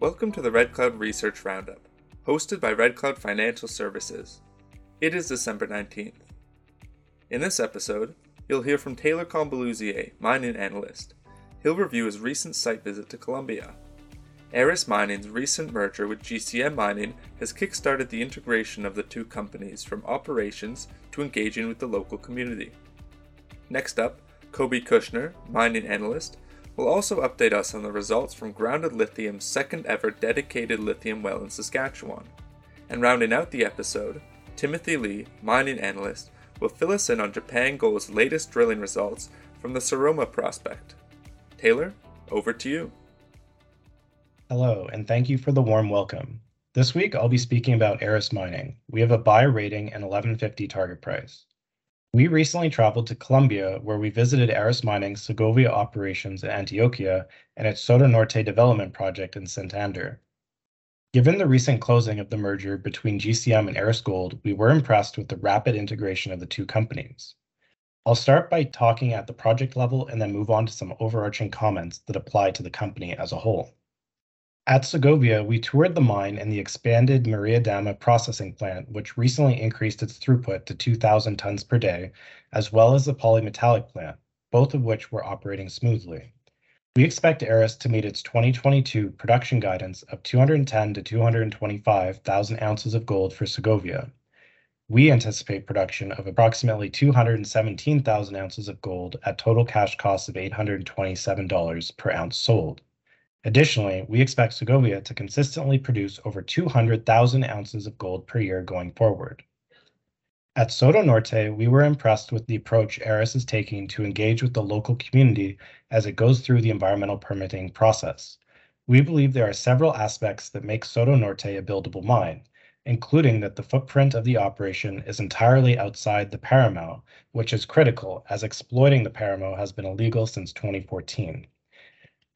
Welcome to the Red Cloud Research Roundup, hosted by Red Cloud Financial Services. It is December 19th. In this episode, you'll hear from Taylor Combaluzier, mining analyst. He'll review his recent site visit to Colombia. Aris Mining's recent merger with GCM Mining has kickstarted the integration of the two companies from operations to engaging with the local community. Next up, Koby Kushner, mining analyst, will also update us on the results from Grounded Lithium's second ever dedicated lithium well in Saskatchewan. And rounding out the episode, Timothy Lee, mining analyst, will fill us in on Japan Gold's latest drilling results from the Soroma prospect. Taylor, over to you. Hello, and thank you for the warm welcome. This week I'll be speaking about Aris Mining. We have a buy rating and 1150 target price. We recently traveled to Colombia, where we visited Aris Mining's Segovia operations in Antioquia and its Soto Norte development project in Santander. Given the recent closing of the merger between GCM and Aris Gold, we were impressed with the rapid integration of the two companies. I'll start by talking at the project level and then move on to some overarching comments that apply to the company as a whole. At Segovia, we toured the mine and the expanded Maria Dama processing plant, which recently increased its throughput to 2,000 tons per day, as well as the polymetallic plant, both of which were operating smoothly. We expect Aris to meet its 2022 production guidance of 210 to 225,000 ounces of gold for Segovia. We anticipate production of approximately 217,000 ounces of gold at total cash costs of $827 per ounce sold. Additionally, we expect Segovia to consistently produce over 200,000 ounces of gold per year going forward. At Soto Norte, we were impressed with the approach Aris is taking to engage with the local community as it goes through the environmental permitting process. We believe there are several aspects that make Soto Norte a buildable mine, including that the footprint of the operation is entirely outside the Paramo, which is critical as exploiting the Paramo has been illegal since 2014.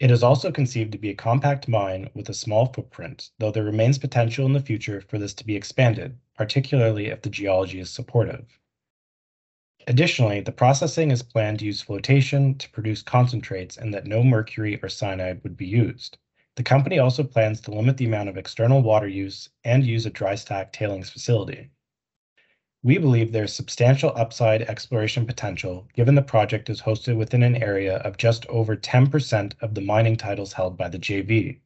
It is also conceived to be a compact mine with a small footprint, though there remains potential in the future for this to be expanded, particularly if the geology is supportive. Additionally, the processing is planned to use flotation to produce concentrates and that no mercury or cyanide would be used. The company also plans to limit the amount of external water use and use a dry stack tailings facility. We believe there is substantial upside exploration potential given the project is hosted within an area of just over 10% of the mining titles held by the JV.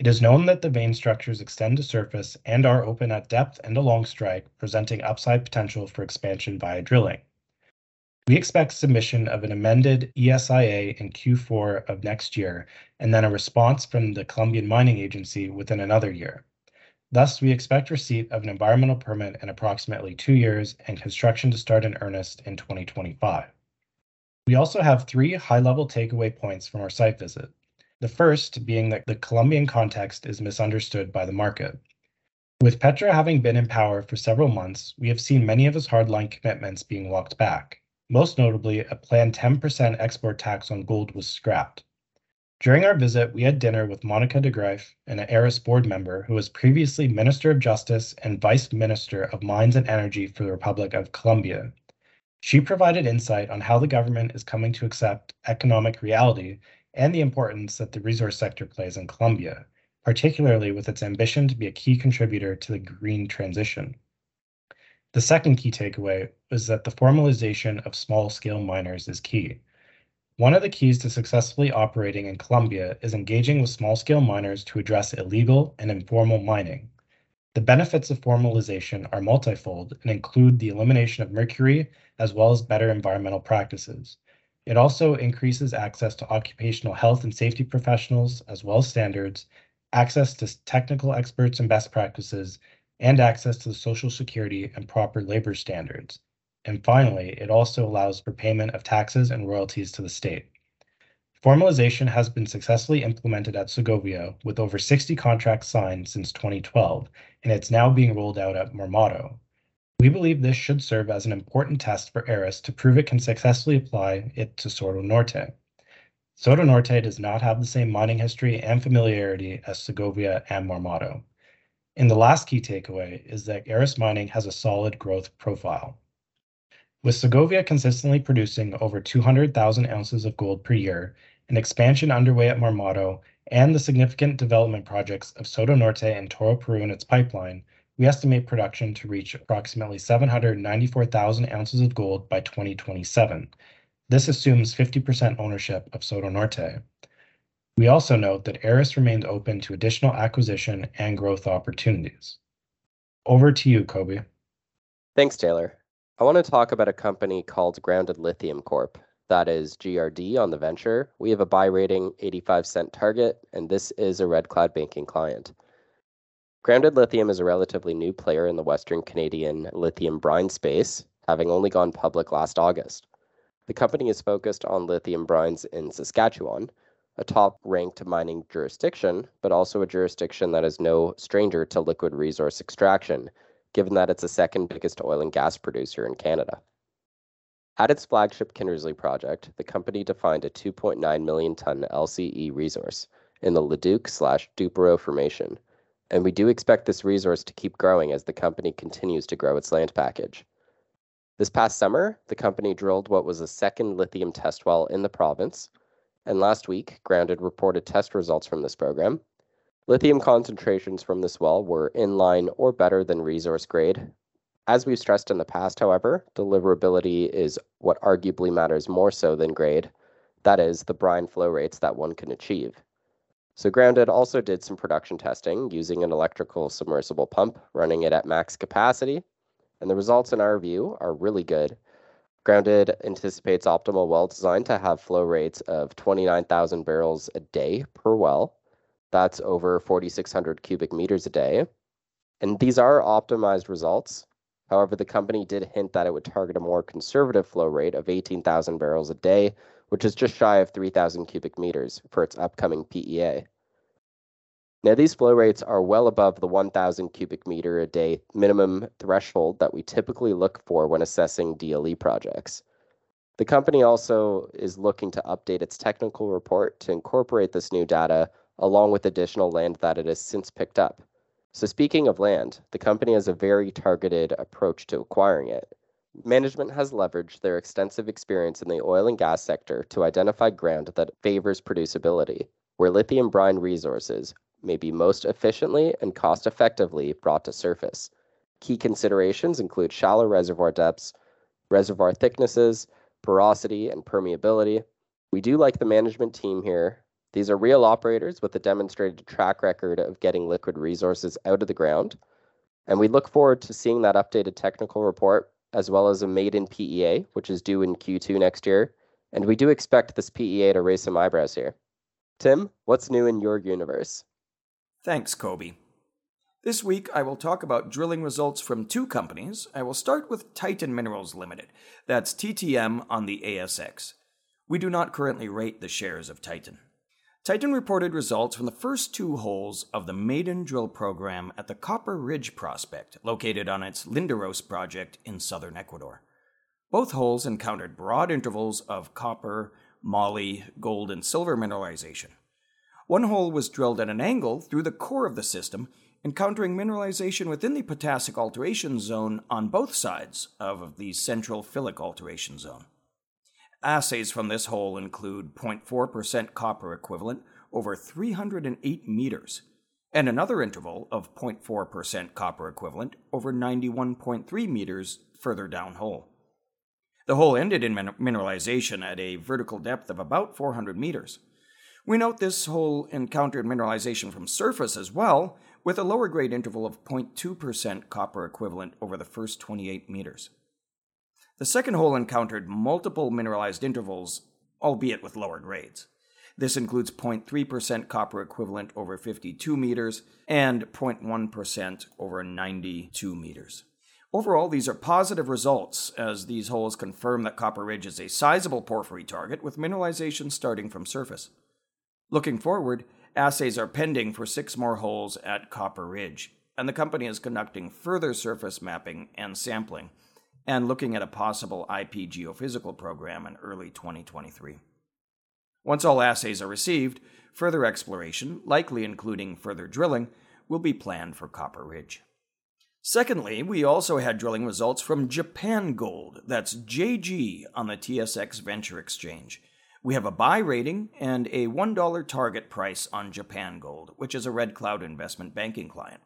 It is known that the vein structures extend to surface and are open at depth and along strike, presenting upside potential for expansion via drilling. We expect submission of an amended ESIA in Q4 of next year, and then a response from the Colombian Mining Agency within another year. Thus, we expect receipt of an environmental permit in approximately two years and construction to start in earnest in 2025. We also have three high-level takeaway points from our site visit. The first being that the Colombian context is misunderstood by the market. With Petro having been in power for several months, we have seen many of his hardline commitments being walked back. Most notably, a planned 10% export tax on gold was scrapped. During our visit, we had dinner with Monica de Greiff, an Aris board member who was previously Minister of Justice and Vice Minister of Mines and Energy for the Republic of Colombia. She provided insight on how the government is coming to accept economic reality and the importance that the resource sector plays in Colombia, particularly with its ambition to be a key contributor to the green transition. The second key takeaway is that the formalization of small scale miners is key. One of the keys to successfully operating in Colombia is engaging with small scale miners to address illegal and informal mining. The benefits of formalization are multifold and include the elimination of mercury as well as better environmental practices. It also increases access to occupational health and safety professionals as well as standards, access to technical experts and best practices, and access to social security and proper labor standards. And finally, it also allows for payment of taxes and royalties to the state. Formalization has been successfully implemented at Segovia with over 60 contracts signed since 2012, and it's now being rolled out at Marmato. We believe this should serve as an important test for Aris to prove it can successfully apply it to Soto Norte. Soto Norte does not have the same mining history and familiarity as Segovia and Marmato. And the last key takeaway is that Aris Mining has a solid growth profile. With Segovia consistently producing over 200,000 ounces of gold per year, an expansion underway at Marmato, and the significant development projects of Soto Norte and Toroparu in its pipeline, we estimate production to reach approximately 794,000 ounces of gold by 2027. This assumes 50% ownership of Soto Norte. We also note that Aris remains open to additional acquisition and growth opportunities. Over to you, Koby. Thanks, Taylor. I want to talk about a company called Grounded Lithium Corp. That is GRD on the venture. We have a buy rating, 85 cent target, and this is a Red Cloud banking client. Grounded Lithium is a relatively new player in the Western Canadian lithium brine space, having only gone public last August. The company is focused on lithium brines in Saskatchewan, a top ranked mining jurisdiction, but also a jurisdiction that is no stranger to liquid resource extraction given that it's the second biggest oil and gas producer in Canada. At its flagship Kindersley project, the company defined a 2.9 million ton LCE resource in the Leduc slash Duperow formation, and we do expect this resource to keep growing as the company continues to grow its land package. This past summer, the company drilled what was a second lithium test well in the province, and last week, Grounded reported test results from this program, Lithium concentrations from this well were in line or better than resource grade. As we've stressed in the past, however, deliverability is what arguably matters more so than grade. That is, the brine flow rates that one can achieve. So Grounded also did some production testing using an electrical submersible pump, running it at max capacity, and the results in our view are really good. Grounded anticipates optimal well design to have flow rates of 29,000 barrels a day per well, that's over 4,600 cubic meters a day. And these are optimized results. However, the company did hint that it would target a more conservative flow rate of 18,000 barrels a day, which is just shy of 3,000 cubic meters for its upcoming PEA. Now, these flow rates are well above the 1,000 cubic meter a day minimum threshold that we typically look for when assessing DLE projects. The company also is looking to update its technical report to incorporate this new data along with additional land that it has since picked up. So, speaking of land, the company has a very targeted approach to acquiring it. Management has leveraged their extensive experience in the oil and gas sector to identify ground that favors producibility, where lithium brine resources may be most efficiently and cost effectively brought to surface. Key considerations include shallow reservoir depths, reservoir thicknesses, porosity, and permeability. We do like the management team here these are real operators with a demonstrated track record of getting liquid resources out of the ground. And we look forward to seeing that updated technical report as well as a maiden PEA, which is due in Q2 next year. And we do expect this PEA to raise some eyebrows here. Tim, what's new in your universe? Thanks, Koby. This week, I will talk about drilling results from two companies. I will start with Titan Minerals Limited. That's TTM on the ASX. We do not currently rate the shares of Titan. Titan reported results from the first two holes of the maiden drill program at the Copper Ridge prospect, located on its Linderos project in southern Ecuador. Both holes encountered broad intervals of copper, moly, gold, and silver mineralization. One hole was drilled at an angle through the core of the system, encountering mineralization within the potassic alteration zone on both sides of the central phyllic alteration zone. Assays from this hole include 0.4% copper equivalent over 308 meters, and another interval of 0.4% copper equivalent over 91.3 meters further down hole. The hole ended in min- mineralization at a vertical depth of about 400 meters. We note this hole encountered mineralization from surface as well, with a lower grade interval of 0.2% copper equivalent over the first 28 meters. The second hole encountered multiple mineralized intervals, albeit with lower grades. This includes 0.3% copper equivalent over 52 meters and 0.1% over 92 meters. Overall, these are positive results, as these holes confirm that Copper Ridge is a sizable porphyry target with mineralization starting from surface. Looking forward, assays are pending for six more holes at Copper Ridge, and the company is conducting further surface mapping and sampling and looking at a possible IP geophysical program in early 2023. Once all assays are received, further exploration, likely including further drilling, will be planned for Copper Ridge. Secondly, we also had drilling results from Japan Gold, that's JG, on the TSX Venture Exchange. We have a buy rating and a $1 target price on Japan Gold, which is a Red Cloud investment banking client.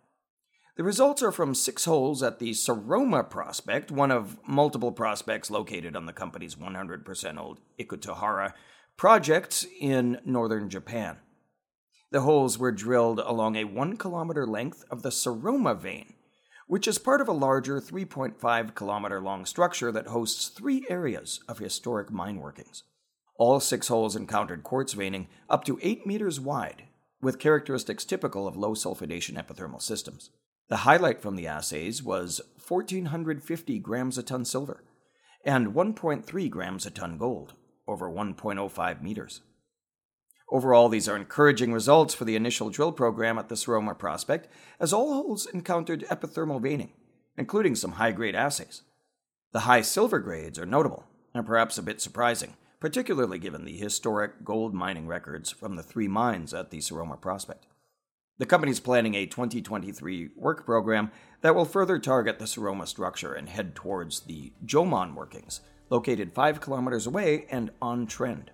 The results are from six holes at the Soroma prospect, one of multiple prospects located on the company's 100% old Ikutahara project in northern Japan. The holes were drilled along a one kilometer length of the Soroma vein, which is part of a larger 3.5 kilometer long structure that hosts three areas of historic mine workings. All six holes encountered quartz veining up to 8 meters wide, with characteristics typical of low sulfidation epithermal systems. The highlight from the assays was 1,450 grams a ton silver and 1.3 grams a ton gold over 1.05 meters. Overall, these are encouraging results for the initial drill program at the Soroma prospect, as all holes encountered epithermal veining, including some high grade assays. The high silver grades are notable and perhaps a bit surprising, particularly given the historic gold mining records from the three mines at the Soroma prospect. The company is planning a 2023 work program that will further target the Soroma structure and head towards the Jomon workings, located 5 kilometers away and on trend.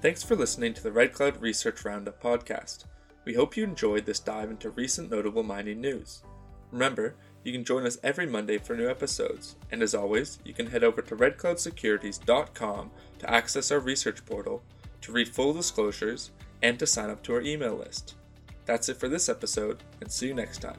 Thanks for listening to the Red Cloud Research Roundup podcast. We hope you enjoyed this dive into recent notable mining news. Remember, you can join us every Monday for new episodes, and as always, you can head over to redcloudsecurities.com to access our research portal, to read full disclosures, and to sign up to our email list. That's it for this episode, and see you next time.